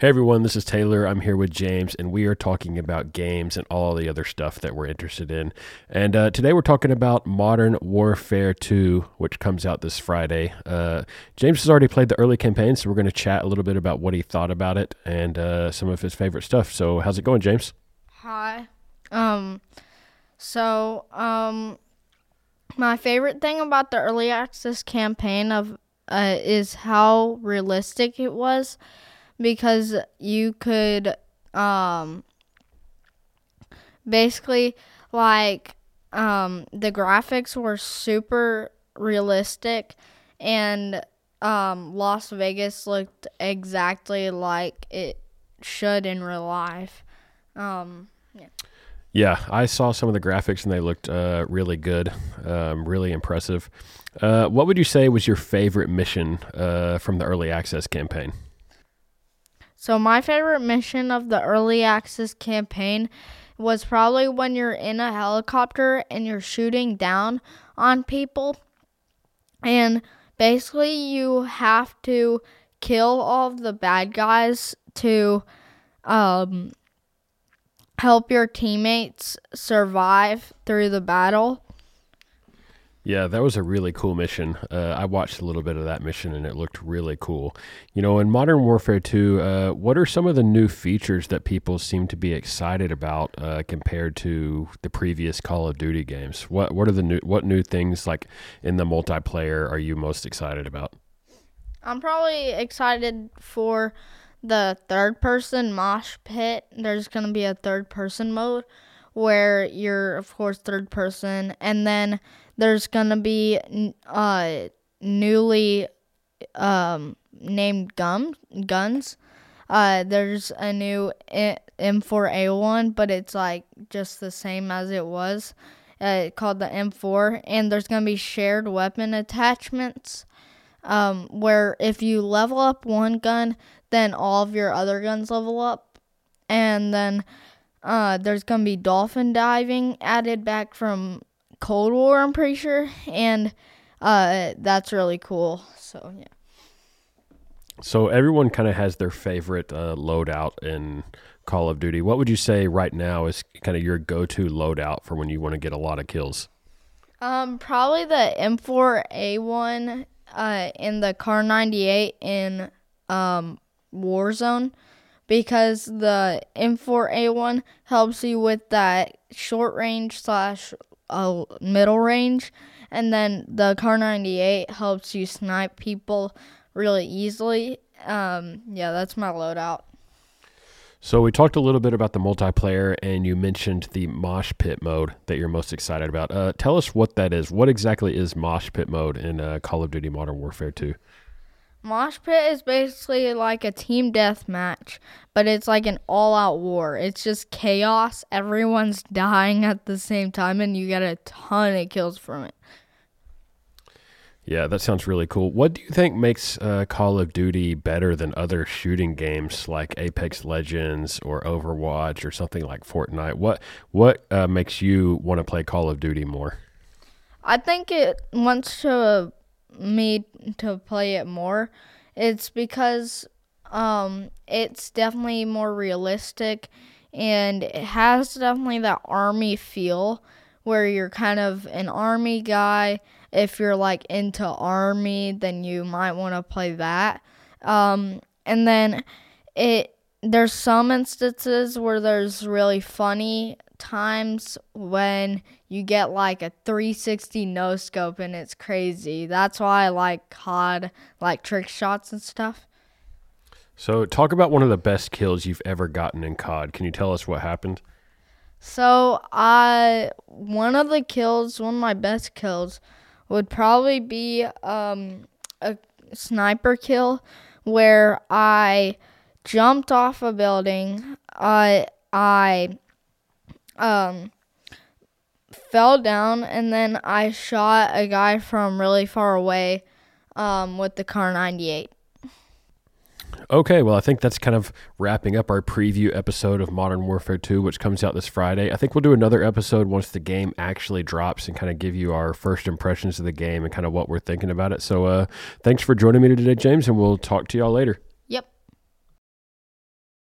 Hey everyone, this is Taylor. I'm here with James, and we are talking about games and all the other stuff that we're interested in. And uh, today we're talking about Modern Warfare 2, which comes out this Friday. Uh, James has already played the early campaign, so we're going to chat a little bit about what he thought about it and uh, some of his favorite stuff. So, how's it going, James? Hi. Um, so, um, my favorite thing about the early access campaign of uh, is how realistic it was because you could um basically like um the graphics were super realistic and um Las Vegas looked exactly like it should in real life. Um yeah. Yeah, I saw some of the graphics and they looked uh, really good, um, really impressive. Uh, what would you say was your favorite mission uh, from the early access campaign? So my favorite mission of the early access campaign was probably when you're in a helicopter and you're shooting down on people. And basically you have to kill all of the bad guys to um help your teammates survive through the battle yeah, that was a really cool mission. Uh, I watched a little bit of that mission and it looked really cool. You know, in Modern Warfare 2, uh, what are some of the new features that people seem to be excited about uh, compared to the previous Call of Duty games? What what are the new what new things like in the multiplayer are you most excited about? I'm probably excited for the third person mosh pit. There's going to be a third person mode where you're of course third person and then there's gonna be uh newly um named gum guns. Uh there's a new m4a1 but it's like just the same as it was uh, called the m4 and there's gonna be shared weapon attachments um where if you level up one gun then all of your other guns level up. And then uh, there's gonna be dolphin diving added back from Cold War, I'm pretty sure, and uh, that's really cool. So yeah. So everyone kind of has their favorite uh, loadout in Call of Duty. What would you say right now is kind of your go-to loadout for when you want to get a lot of kills? Um, probably the M4A1 uh, in the Kar 98 in um, Warzone because the M4A1 helps you with that short range slash uh, middle range, and then the Kar 98 helps you snipe people really easily. Um, yeah, that's my loadout. So we talked a little bit about the multiplayer, and you mentioned the mosh pit mode that you're most excited about. Uh, tell us what that is. What exactly is mosh pit mode in uh, Call of Duty Modern Warfare 2? Mosh Pit is basically like a team death match, but it's like an all out war. It's just chaos. Everyone's dying at the same time, and you get a ton of kills from it. Yeah, that sounds really cool. What do you think makes uh, Call of Duty better than other shooting games like Apex Legends or Overwatch or something like Fortnite? What what uh, makes you want to play Call of Duty more? I think it wants to me to play it more. It's because um, it's definitely more realistic and it has definitely that army feel where you're kind of an army guy. If you're like into army, then you might want to play that. Um, and then it there's some instances where there's really funny times when you get like a 360 no scope and it's crazy. That's why I like COD, like trick shots and stuff. So, talk about one of the best kills you've ever gotten in COD. Can you tell us what happened? So, I one of the kills, one of my best kills, would probably be um, a sniper kill where I jumped off a building. I I um fell down and then I shot a guy from really far away um, with the Kar 98. Okay, well, I think that's kind of wrapping up our preview episode of Modern Warfare 2, which comes out this Friday. I think we'll do another episode once the game actually drops and kind of give you our first impressions of the game and kind of what we're thinking about it. So, uh, thanks for joining me today, James, and we'll talk to y'all later.